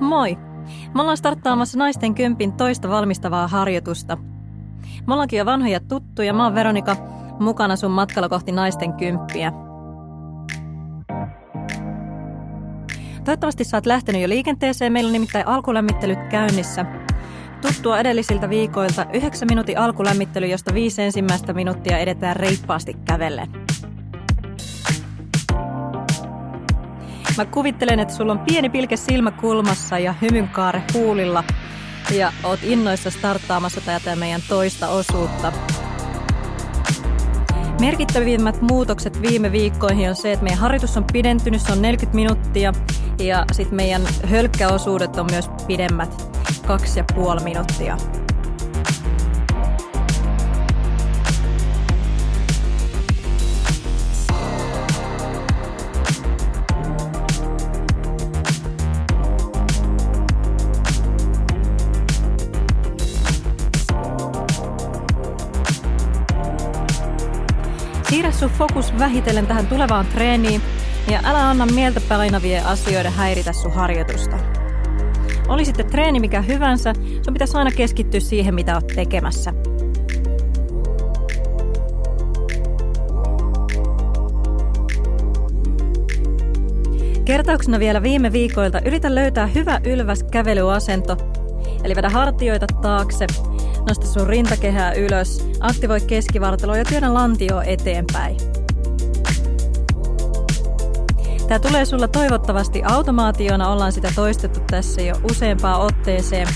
Moi! Me ollaan starttaamassa naisten kympin toista valmistavaa harjoitusta. Me ollaankin jo vanhoja tuttuja. Mä oon Veronika, mukana sun matkalla kohti naisten kymppiä. Toivottavasti sä oot lähtenyt jo liikenteeseen. Meillä on nimittäin alkulämmittelyt käynnissä. Tuttua edellisiltä viikoilta 9 minuutin alkulämmittely, josta viisi ensimmäistä minuuttia edetään reippaasti kävellen. Mä kuvittelen, että sulla on pieni pilke silmäkulmassa ja hymynkaare huulilla ja oot innoissa starttaamassa tätä meidän toista osuutta. Merkittävimmät muutokset viime viikkoihin on se, että meidän harjoitus on pidentynyt, se on 40 minuuttia ja sitten meidän hölkkäosuudet on myös pidemmät, kaksi ja puoli minuuttia. Sun fokus vähitellen tähän tulevaan treeniin ja älä anna mieltä painavien asioiden häiritä sun harjoitusta. Oli sitten treeni mikä hyvänsä, sun pitäisi aina keskittyä siihen, mitä oot tekemässä. Kertauksena vielä viime viikoilta yritä löytää hyvä ylväs kävelyasento. Eli vedä hartioita taakse, nosta sun rintakehää ylös, aktivoi keskivartaloa ja työnnä lantio eteenpäin. Tämä tulee sulla toivottavasti automaationa, ollaan sitä toistettu tässä jo useampaan otteeseen.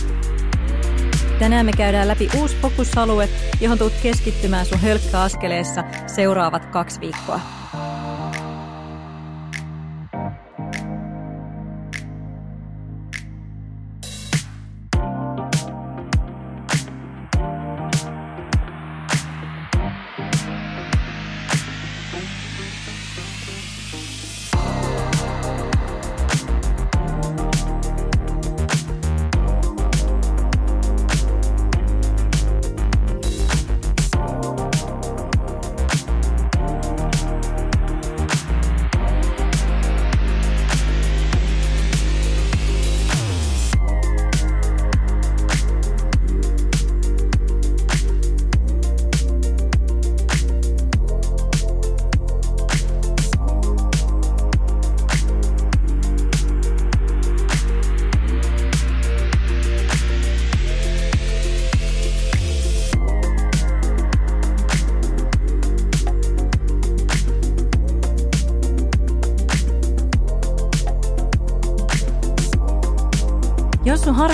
Tänään me käydään läpi uusi fokusalue, johon tuut keskittymään sun hölkkäaskeleessa seuraavat kaksi viikkoa.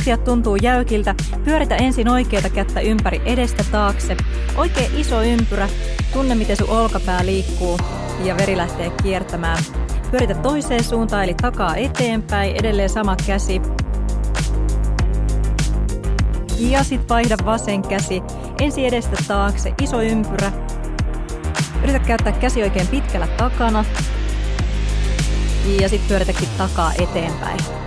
Hartiat tuntuu jäykiltä, pyöritä ensin oikeita kättä ympäri edestä taakse. Oikein iso ympyrä, tunne miten sun olkapää liikkuu ja veri lähtee kiertämään. Pyöritä toiseen suuntaan eli takaa eteenpäin, edelleen sama käsi. Ja sit vaihda vasen käsi. Ensi edestä taakse, iso ympyrä. Yritä käyttää käsi oikein pitkällä takana. Ja sit pyöritäkin takaa eteenpäin.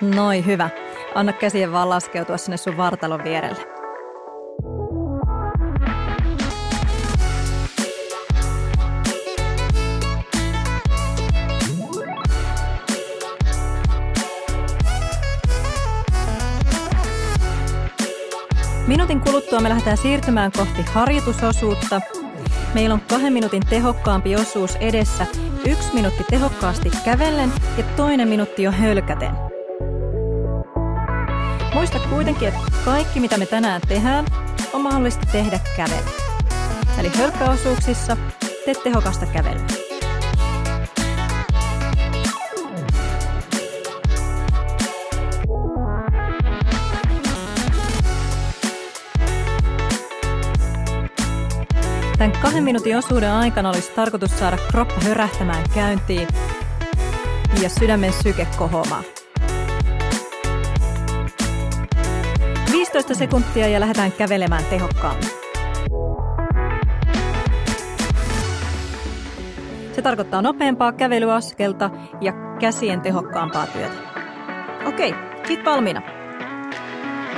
Noi hyvä. Anna käsien vaan laskeutua sinne sun vartalon vierelle. Minuutin kuluttua me lähdetään siirtymään kohti harjoitusosuutta. Meillä on kahden minuutin tehokkaampi osuus edessä. Yksi minuutti tehokkaasti kävellen ja toinen minuutti jo hölkäten. Muista kuitenkin, että kaikki mitä me tänään tehdään, on mahdollista tehdä kävellä. Eli hölkkäosuuksissa tee tehokasta kävelyä. Tämän kahden minuutin osuuden aikana olisi tarkoitus saada kroppa hörähtämään käyntiin ja sydämen syke kohoamaan. 15 sekuntia ja lähdetään kävelemään tehokkaammin. Se tarkoittaa nopeampaa kävelyaskelta ja käsien tehokkaampaa työtä. Okei, sit valmiina.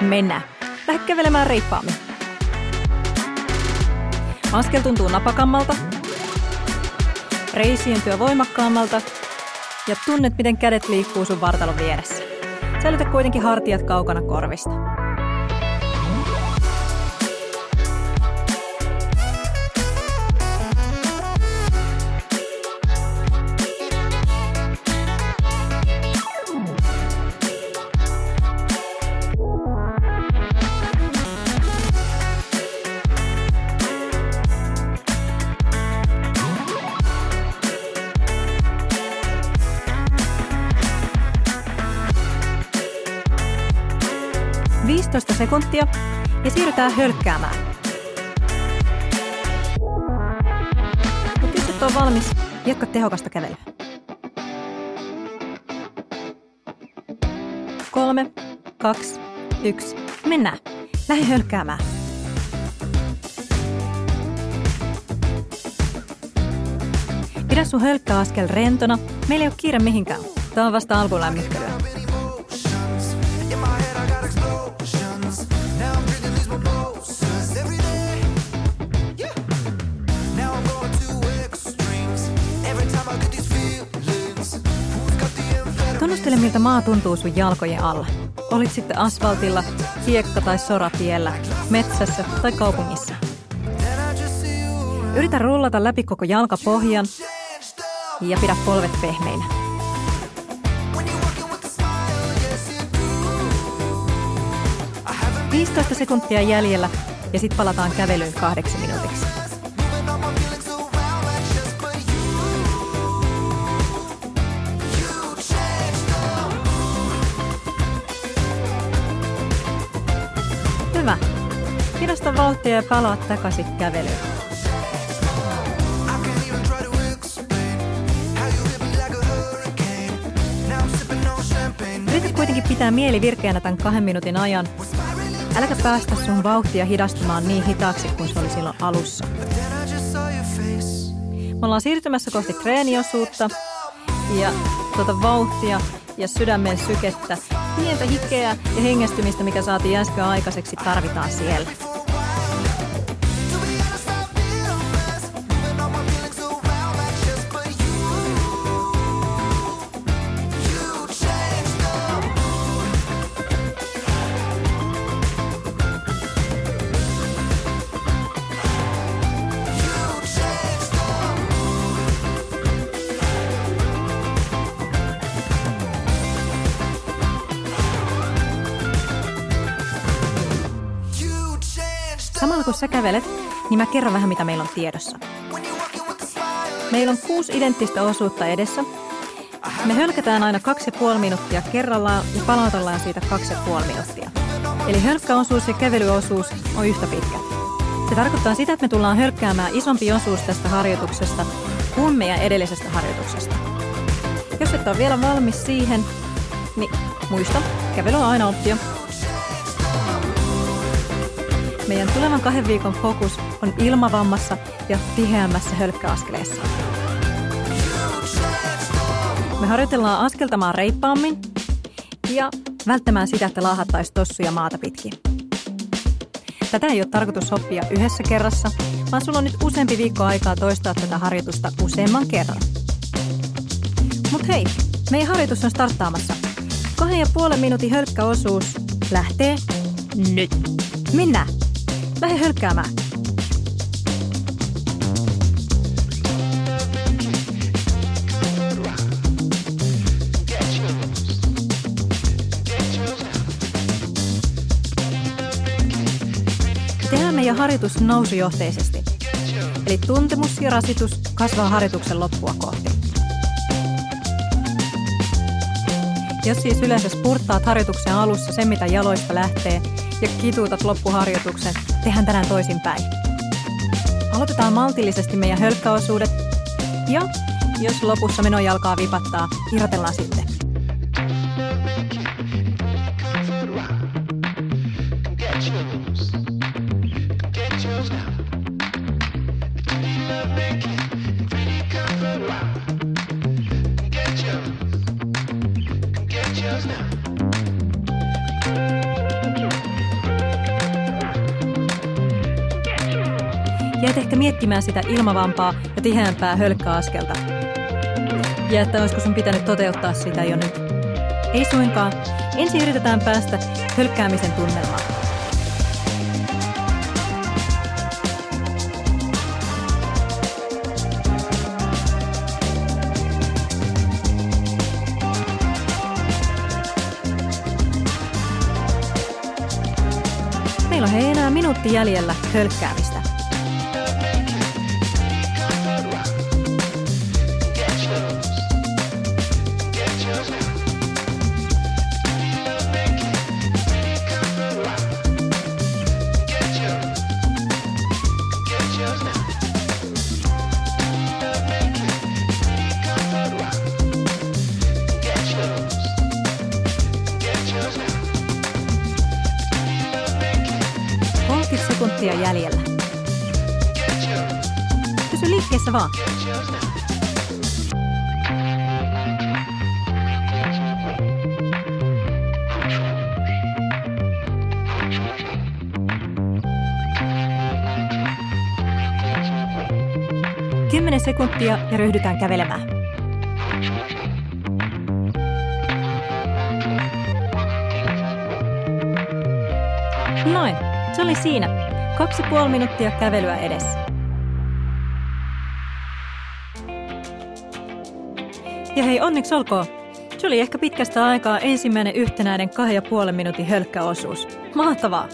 Mennään. Lähde kävelemään reippaammin. Askel tuntuu napakammalta, reisiintyä voimakkaammalta ja tunnet, miten kädet liikkuu sun vartalon vieressä. Säilytä kuitenkin hartiat kaukana korvista. Sekuntia ja siirrytään hölkkäämään. Et ole valmis, jatka tehokasta kävelyä. Kolme, kaksi, yksi. Mennään. Lähde hölkkäämään. Pidä sun hölkkäaskel rentona. Meillä ei ole kiire mihinkään. Tämä on vasta alkulämmittelyä. Miltä maa tuntuu sun jalkojen alla. Olit sitten asfaltilla, hiekka- tai soratiellä, metsässä tai kaupungissa. Yritä rullata läpi koko jalkapohjan ja pidä polvet pehmeinä. Viisitoista sekuntia jäljellä ja sitten palataan kävelyyn kahdeksi minuutiksi. Vauhtia ja palaa takaisin kävelyyn. Yritä kuitenkin pitää mieli virkeänä tämän kahden minuutin ajan. Äläkä päästä sun vauhtia hidastumaan niin hitaaksi kuin se oli silloin alussa. Me ollaan siirtymässä kohti treeniosuutta ja tuota vauhtia ja sydämen sykettä, pientä hikeä ja hengestymistä, mikä saatiin äsken aikaiseksi, tarvitaan siellä. Sä kävelet, niin mä kerron vähän mitä meillä on tiedossa. Meillä on kuusi identtistä osuutta edessä. Me hölkätään aina kaksi ja puoli minuuttia kerrallaan ja palautellaan siitä kaksi ja puoli minuuttia. Eli hölkkäosuus ja kävelyosuus on yhtä pitkä. Se tarkoittaa sitä, että me tullaan hölkkäämään isompi osuus tästä harjoituksesta kuin meidän edellisestä harjoituksesta. Jos et ole vielä valmis siihen, niin muista, kävely on aina optio. Meidän tulevan kahden viikon fokus on ilmavammassa ja tiheämmässä hölkkäaskeleessa. Me harjoitellaan askeltamaan reippaammin ja välttämään sitä, että laahattaisi tossuja maata pitkin. Tätä ei ole tarkoitus oppia yhdessä kerrassa, vaan sulla on nyt useampi viikko aikaa toistaa tätä harjoitusta useamman kerran. Mut hei, meidän harjoitus on starttaamassa. Kahden ja puolen minuutin hölkkäosuus lähtee nyt. Mennään! Lähde hölkkäämään. Tehdään meidän harjoitus nousujohteisesti. Eli tuntemus ja rasitus kasvaa harjoituksen loppua kohti. Jos siis yleensä spurttaat harjoituksen alussa sen, mitä jaloista lähtee, ja kituutat loppuharjoituksen, tehdään tänään toisinpäin. Aloitetaan maltillisesti meidän hölkkäosuudet ja jos lopussa meno jalkaa vipattaa, irrotellaan sitten. Miettimään sitä ilmavampaa ja tiheämpää hölkkäaskelta. Ja että olisiko sun pitänyt toteuttaa sitä jo nyt. Ei suinkaan. Ensin yritetään päästä hölkkäämisen tunnelmaan. Meillä on hei enää minuutti jäljellä hölkkäämistä. Sekuntia jäljellä. Pysy liikkeessä vaan. Kymmenen sekuntia ja ryhdytään kävelemään. Noin, se oli siinä. Kaksi puoli minuuttia kävelyä edessä. Ja hei, onneksi olkoon. Se oli ehkä pitkästä aikaa ensimmäinen yhtenäinen kahden ja puolen minuutin hölkkäosuus. Mahtavaa!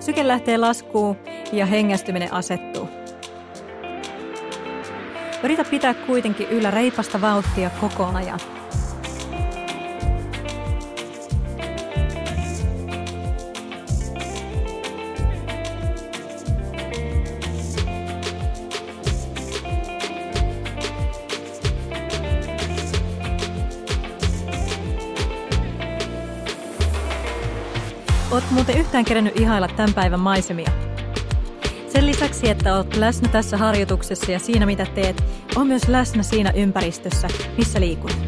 Syke lähtee laskuun ja hengästyminen asettuu. Yritä pitää kuitenkin yllä reipasta vauhtia koko ajan. Oot muuten yhtään kerännyt ihailla tämän päivän maisemia. Sen lisäksi, että oot läsnä tässä harjoituksessa ja siinä mitä teet, on myös läsnä siinä ympäristössä, missä liikut.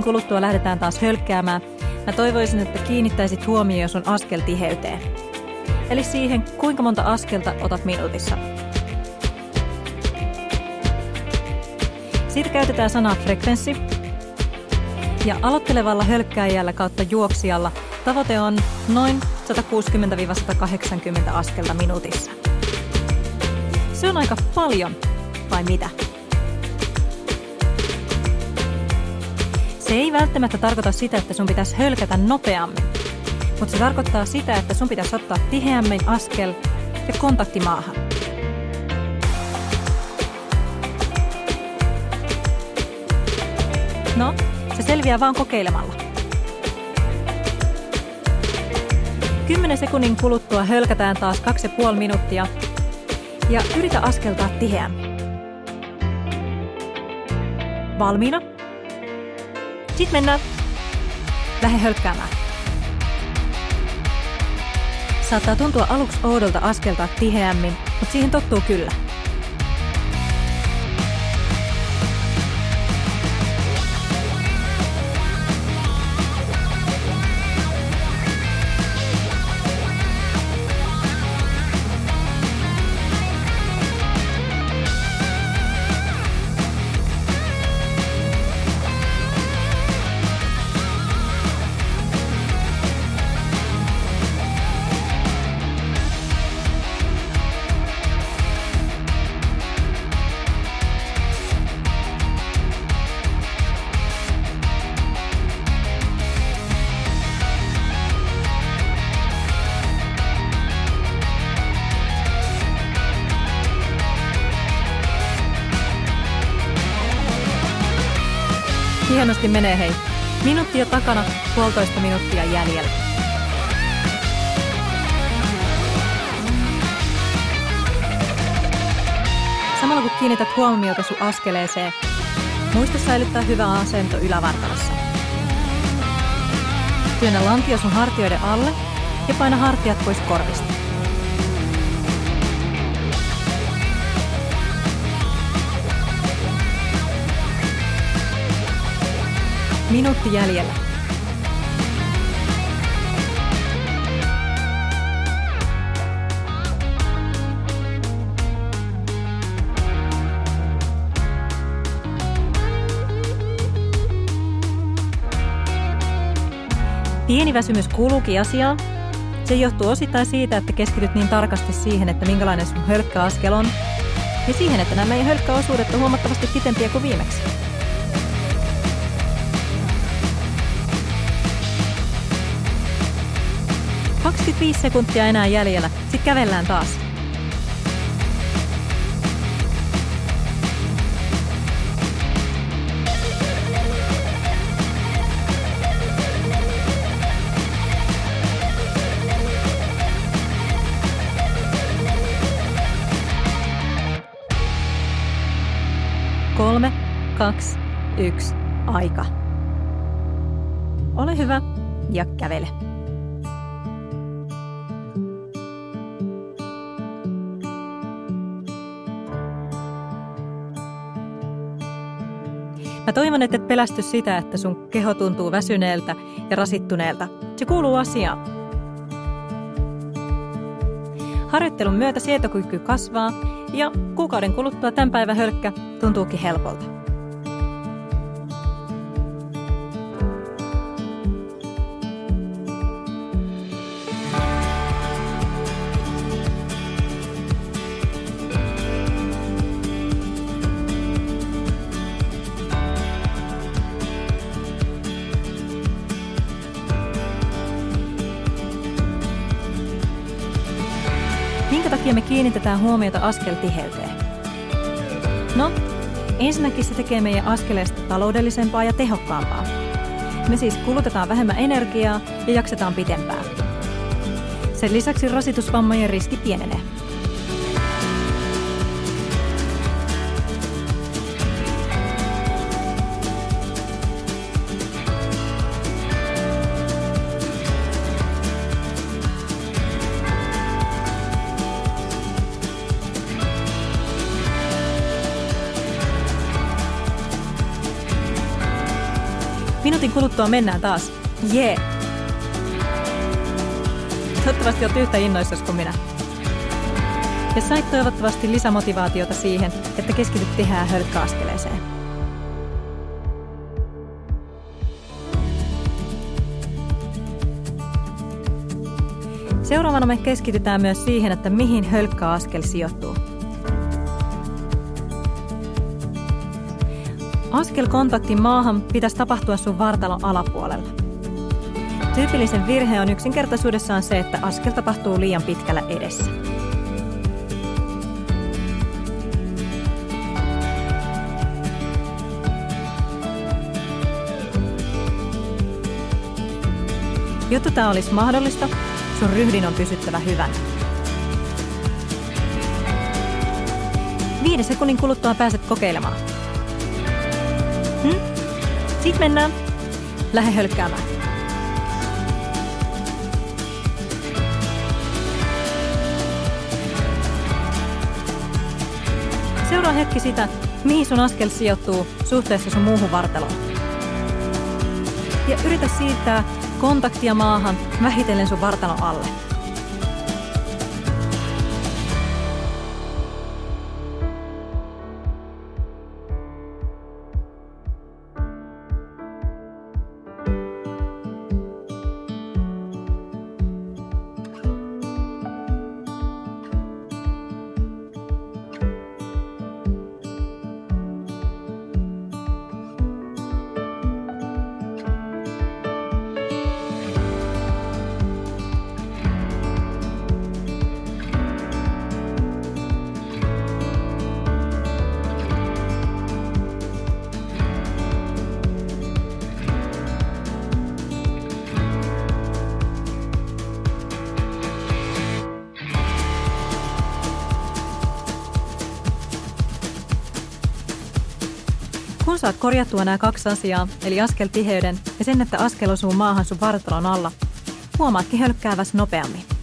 Minuutin kuluttua lähdetään taas hölkkäämään, mä toivoisin, että kiinnittäisit huomioon sun askeltiheyteen. Eli siihen, kuinka monta askelta otat minuutissa. Siitä käytetään sanaa frekvenssi. Ja aloittelevalla hölkkääjällä kautta juoksijalla tavoite on noin 160-180 askelta minuutissa. Se on aika paljon, vai mitä? Se ei välttämättä tarkoita sitä, että sun pitäisi hölkätä nopeammin, mutta se tarkoittaa sitä, että sun pitäisi ottaa tiheämmin askel ja kontakti maahan. No, se selviää vaan kokeilemalla. 10 sekunnin kuluttua hölkätään taas 2,5 minuuttia ja yritä askeltaa tiheämmin. Valmiina? Sitten mennään. Lähde hölkkäämään. Saattaa tuntua aluksi oudolta askeltaa tiheämmin, mutta siihen tottuu kyllä. Hienosti menee hei. Minuutti jo takana, puolitoista minuuttia jäljellä. Samalla kun kiinnität huomiota sun askeleeseen, muista säilyttää hyvä asento ylävartalossa. Työnnä lantio sun hartioiden alle ja paina hartiat pois korvista. Minuutti jäljellä. Pieni väsymys kuuluukin asiaan. Se johtuu osittain siitä, että keskityt niin tarkasti siihen, että minkälainen sun hölkkäaskel on, ja siihen, että nämä hölkkäosuudet on huomattavasti pitempiä kuin viimeksi. Kaksikymmentäviisi sekuntia enää jäljellä, sitten kävellään taas. Kolme, kaksi, yksi, aika. Ole hyvä ja kävele. Mä toivon, että et pelästy sitä, että sun keho tuntuu väsyneeltä ja rasittuneelta. Se kuuluu asiaan. Harjoittelun myötä sietokyky kasvaa ja kuukauden kuluttua tämän päivän hölkkä tuntuukin helpolta. Minkä takia me kiinnitetään huomiota askeltiheyteen? No, ensinnäkin se tekee meidän askeleesta taloudellisempaa ja tehokkaampaa. Me siis kulutetaan vähemmän energiaa ja jaksetaan pitempään. Sen lisäksi rasitusvammojen riski pienenee. Minuutin kuluttua mennään taas. Jee! Yeah. Toivottavasti olet yhtä innoissasi kuin minä. Ja sait toivottavasti lisämotivaatiota siihen, että keskityt tehdään hölkkäaskeleeseen. Seuraavana me keskitytään myös siihen, että mihin hölkkäaskel sijoittuu. Askel kontaktin maahan pitäisi tapahtua sun vartalon alapuolella. Tyypillisen virhe on yksinkertaisuudessaan se, että askel tapahtuu liian pitkällä edessä. Jotta tämä olisi mahdollista, sun ryhdin on pysyttävä hyvänä. Viiden sekunnin kuluttua pääset kokeilemaan. Sitten mennään. Lähde hölkkäämään. Seuraa hetki sitä, mihin sun askel sijoittuu suhteessa sun muuhun vartaloon. Ja yritä siirtää kontaktia maahan vähitellen sun vartalon alle. Saat korjattua nämä kaksi asiaa, eli askeltiheyden ja sen, että askel osuu maahan sun vartalon alla, huomaatkin hölkkääväs nopeammin.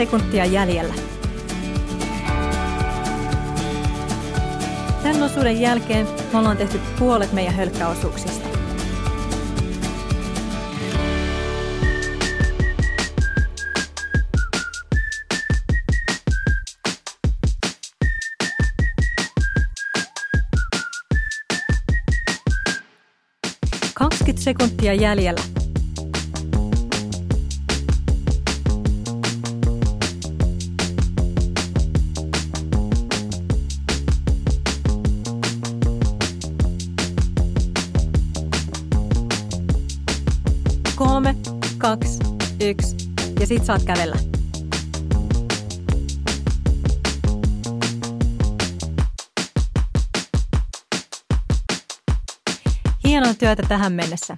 Sekuntia jäljellä. Tämän osuuden jälkeen me ollaan tehty puolet meidän hölkkäosuuksista. sekuntia jäljellä. Kaksi, yksi ja sit saat kävellä. Hienoa työtä tähän mennessä.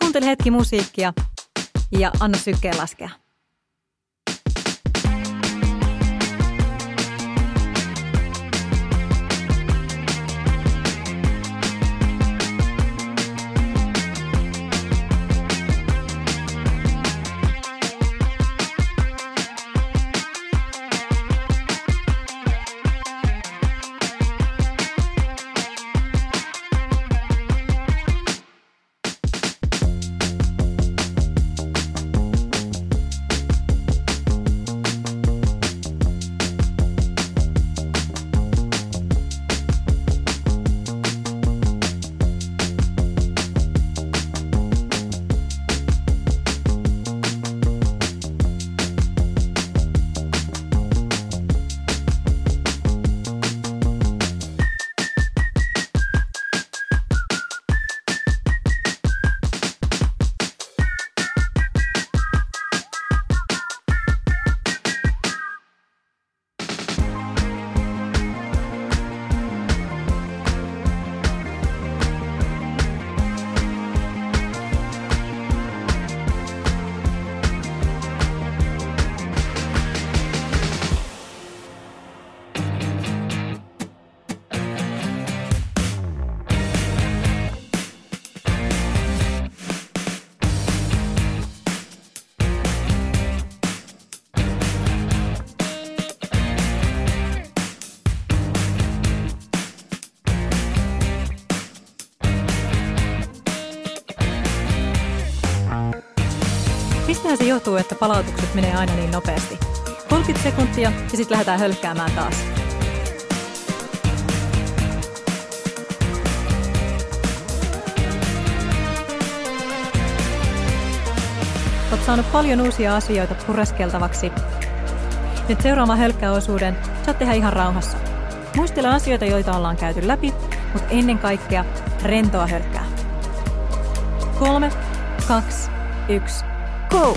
Kuuntele hetki musiikkia ja anna sykkeen laskea. Johtuu, että palautukset menee aina niin nopeasti? 30 sekuntia ja sitten lähdetään hölkkäämään taas. Olet saanut paljon uusia asioita pureskeltavaksi. Nyt seuraavan hölkkäosuuden saat tehdä ihan rauhassa. Muistele asioita, joita ollaan käyty läpi, mutta ennen kaikkea rentoa hölkkää. Kolme, kaksi, yksi. Go!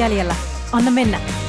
Jäljellä. Anna mennä.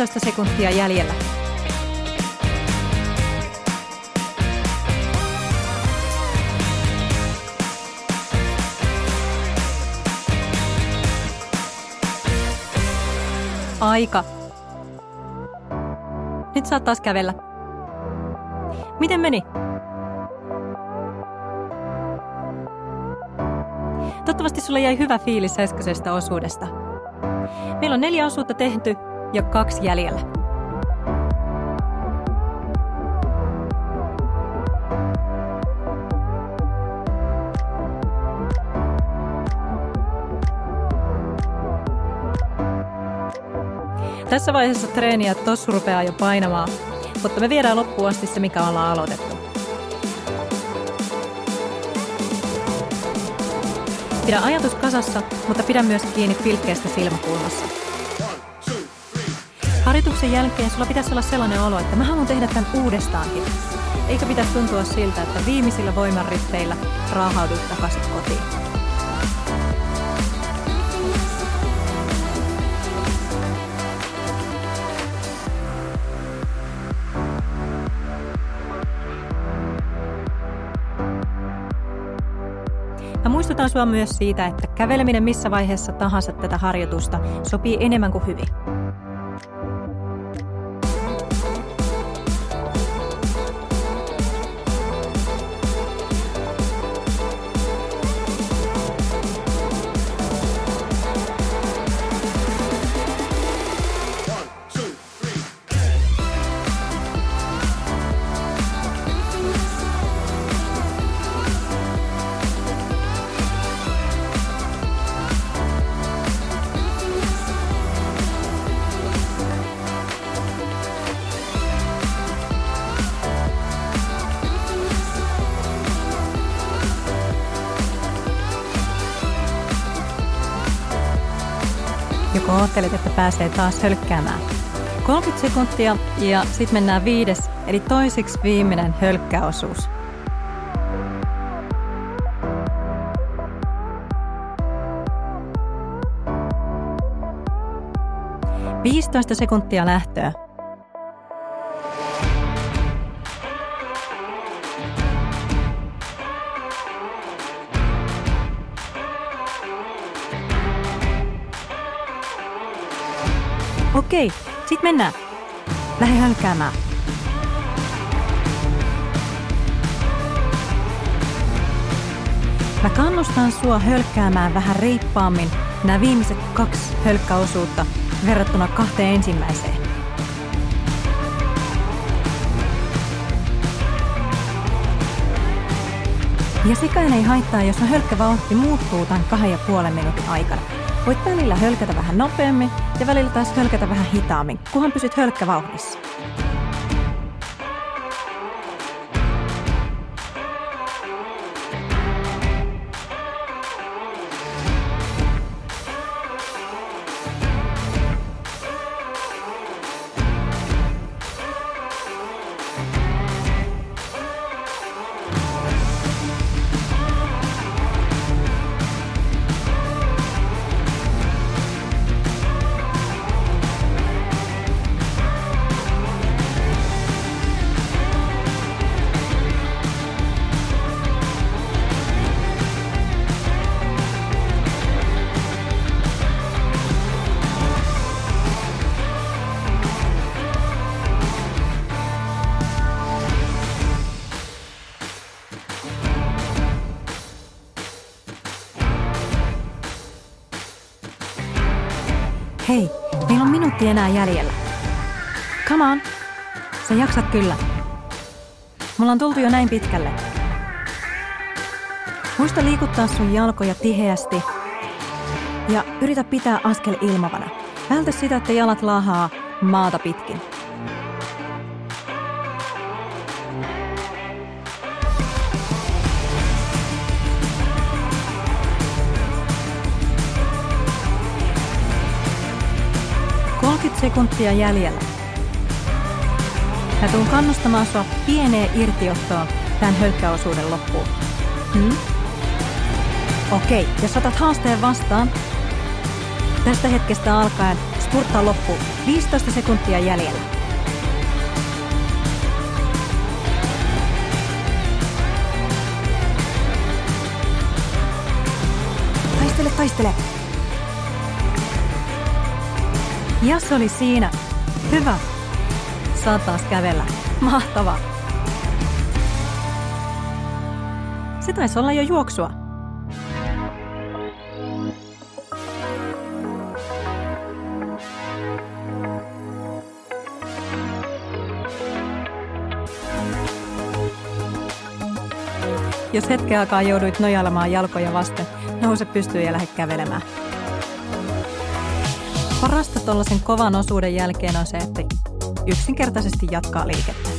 Viisitoista sekuntia jäljellä. Aika. Nyt saat taas kävellä. Miten meni? Toivottavasti sulle jäi hyvä fiilis äskeisestä osuudesta. Meillä on neljä osuutta tehty ja kaksi jäljellä. Tässä vaiheessa treeniä tossu rupeaa jo painamaan, mutta me viedään loppuun asti se, mikä ollaan aloitettu. Pidä ajatus kasassa, mutta pidä myös kiinni pilkkeestä silmäkulmassa. Harjoituksen jälkeen sulla pitäisi olla sellainen olo, että mä haluan tehdä tämän uudestaankin. Eikä pitäisi tuntua siltä, että viimeisillä voimanrippeillä raahaudut takaisin kotiin. Muistutan sua myös siitä, että käveleminen missä vaiheessa tahansa tätä harjoitusta sopii enemmän kuin hyvin. Pääsee taas hölkkäämään? 30 sekuntia ja sitten mennään viides, eli toiseksi viimeinen hölkkäosuus. Viisitoista sekuntia lähtöä. Okei, sit mennään. Lähde hölkkäämään. Mä kannustan sua hölkkäämään vähän reippaammin nämä viimeiset kaksi hölkkäosuutta verrattuna kahteen ensimmäiseen. Ja sekään ei haittaa, jos sun hölkkävauhti muuttuu tämän kahden ja puolen minuutin aikana. Voit välillä hölkätä vähän nopeammin ja välillä taas hölkätä vähän hitaammin, kunhan pysyt hölkkävauhdissa. Minuutti enää jäljellä. Come on. Sä jaksat kyllä. Mulla on tultu jo näin pitkälle. Muista liikuttaa sun jalkoja tiheästi ja yritä pitää askel ilmavana. Vältä sitä, että jalat lahaa maata pitkin. Sekuntia jäljellä. Mä tuun kannustamaan sua pieneen irtiottoon tämän hölkkäosuuden loppuun. Hmm? Okei, jos otat haasteen vastaan, tästä hetkestä alkaen spurttaa loppuun. 15 sekuntia jäljellä. Taistele, taistele! Ja se oli siinä. Hyvä. Saat taas kävellä. Mahtavaa. Se taisi olla jo juoksua. Jos hetken aikaa jouduit nojailemaan jalkoja vasten, nouse pystyy ja lähde kävelemään. Parasta tuollaisen kovan osuuden jälkeen on se, että yksinkertaisesti jatkaa liikettä.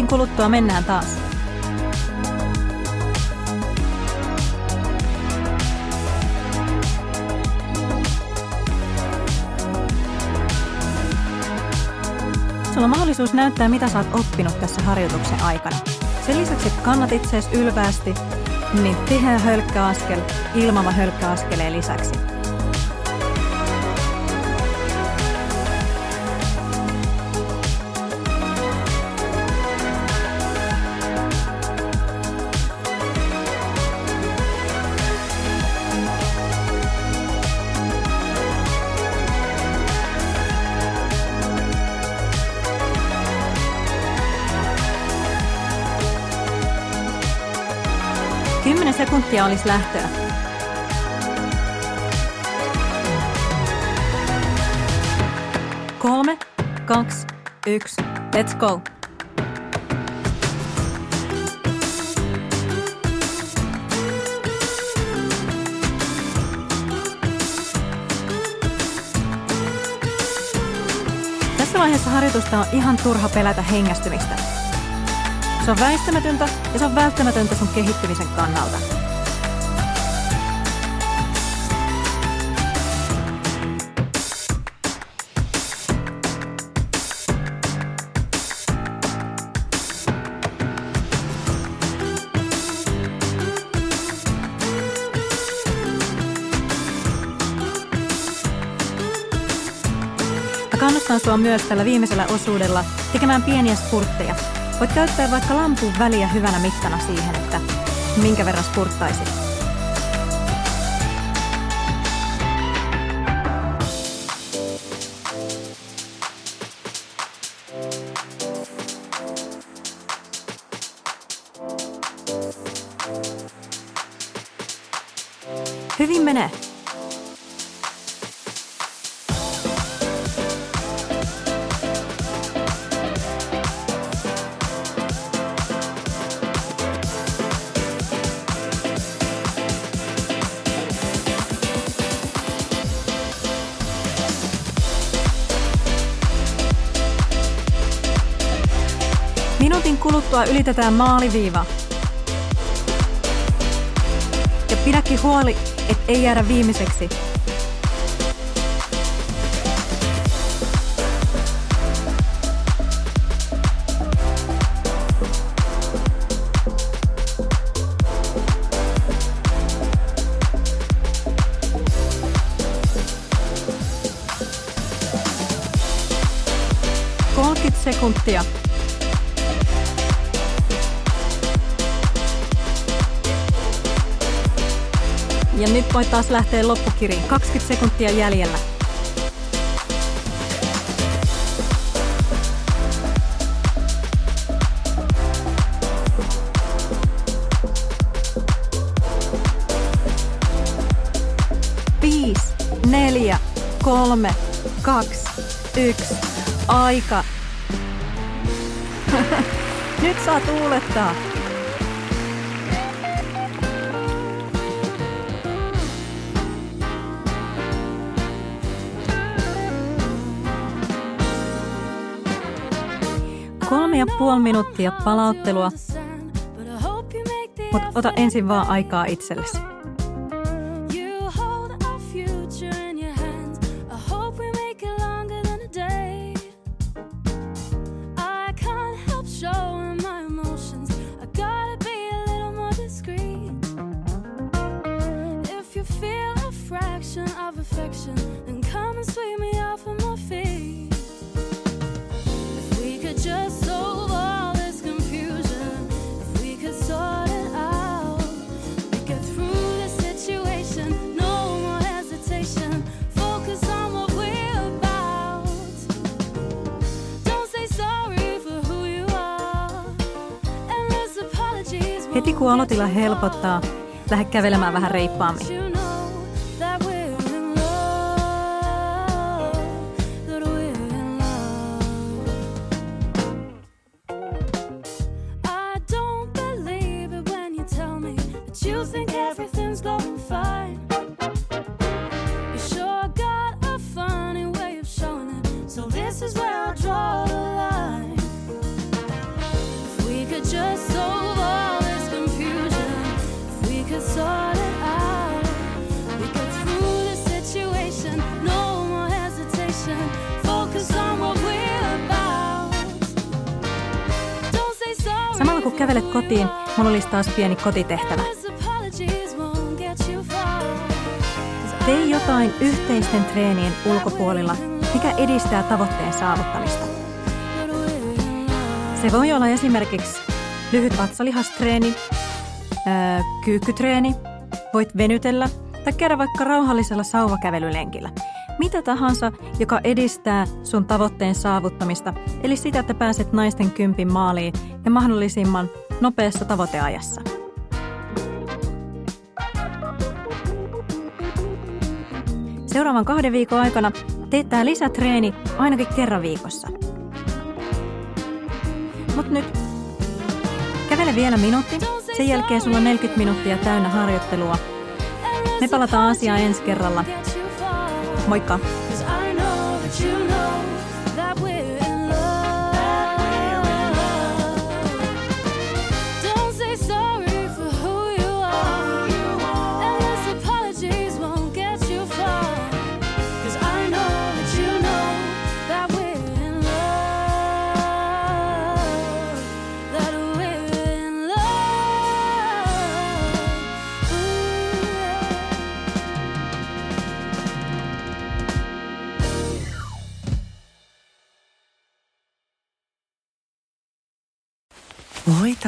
Minuutin kuluttua mennään taas. Sulla on mahdollisuus näyttää, mitä sä oot oppinut tässä harjoituksen aikana. Sen lisäksi, että kannat itseäsi ylväästi, niin tiheä hölkkäaskel, ilmava hölkkäaskeleen lisäksi. Sekuntia olisi lähtöä. Kolme, kaksi, yksi, let's go! Tässä vaiheessa harjoitusta on ihan turha pelätä hengästymistä. Se on väistämätöntä ja se on välttämätöntä sun kehittymisen kannalta. Kannustan sua myös tällä viimeisellä osuudella tekemään pieniä spurtteja Voit käyttää vaikka lampun väliä hyvänä mittana siihen, että minkä verran spurttaisit. Kuluttua ylitetään maaliviiva. Ja pidäkin huoli, et ei jäädä viimeiseksi. sekuntia. Ja nyt voi taas lähteä loppukiriin. 20 sekuntia jäljellä. Neljä, kolme, kaksi, yksi. Aika. Nyt saa tuulettaa. Kolme ja puoli minuuttia palauttelua, mutta ota ensin vaan aikaa itsellesi. Olotila helpottaa, lähde kävelemään vähän reippaammin. Mulla olisi taas pieni kotitehtävä. Tee jotain yhteisten treenien ulkopuolella, mikä edistää tavoitteen saavuttamista. Se voi olla esimerkiksi lyhyt vatsalihastreeni, kyykkytreeni, voit venytellä tai käydä vaikka rauhallisella sauvakävelylenkillä. Mitä tahansa, joka edistää sun tavoitteen saavuttamista, eli sitä, että pääset naisten kympin maaliin ja mahdollisimman nopeassa tavoiteajassa. Seuraavan kahden viikon aikana teet tää lisätreeni ainakin kerran viikossa. Mut nyt kävele vielä minuutti, sen jälkeen sulla on 40 minuuttia täynnä harjoittelua. Me palataan asiaan ensi kerralla. Moikka!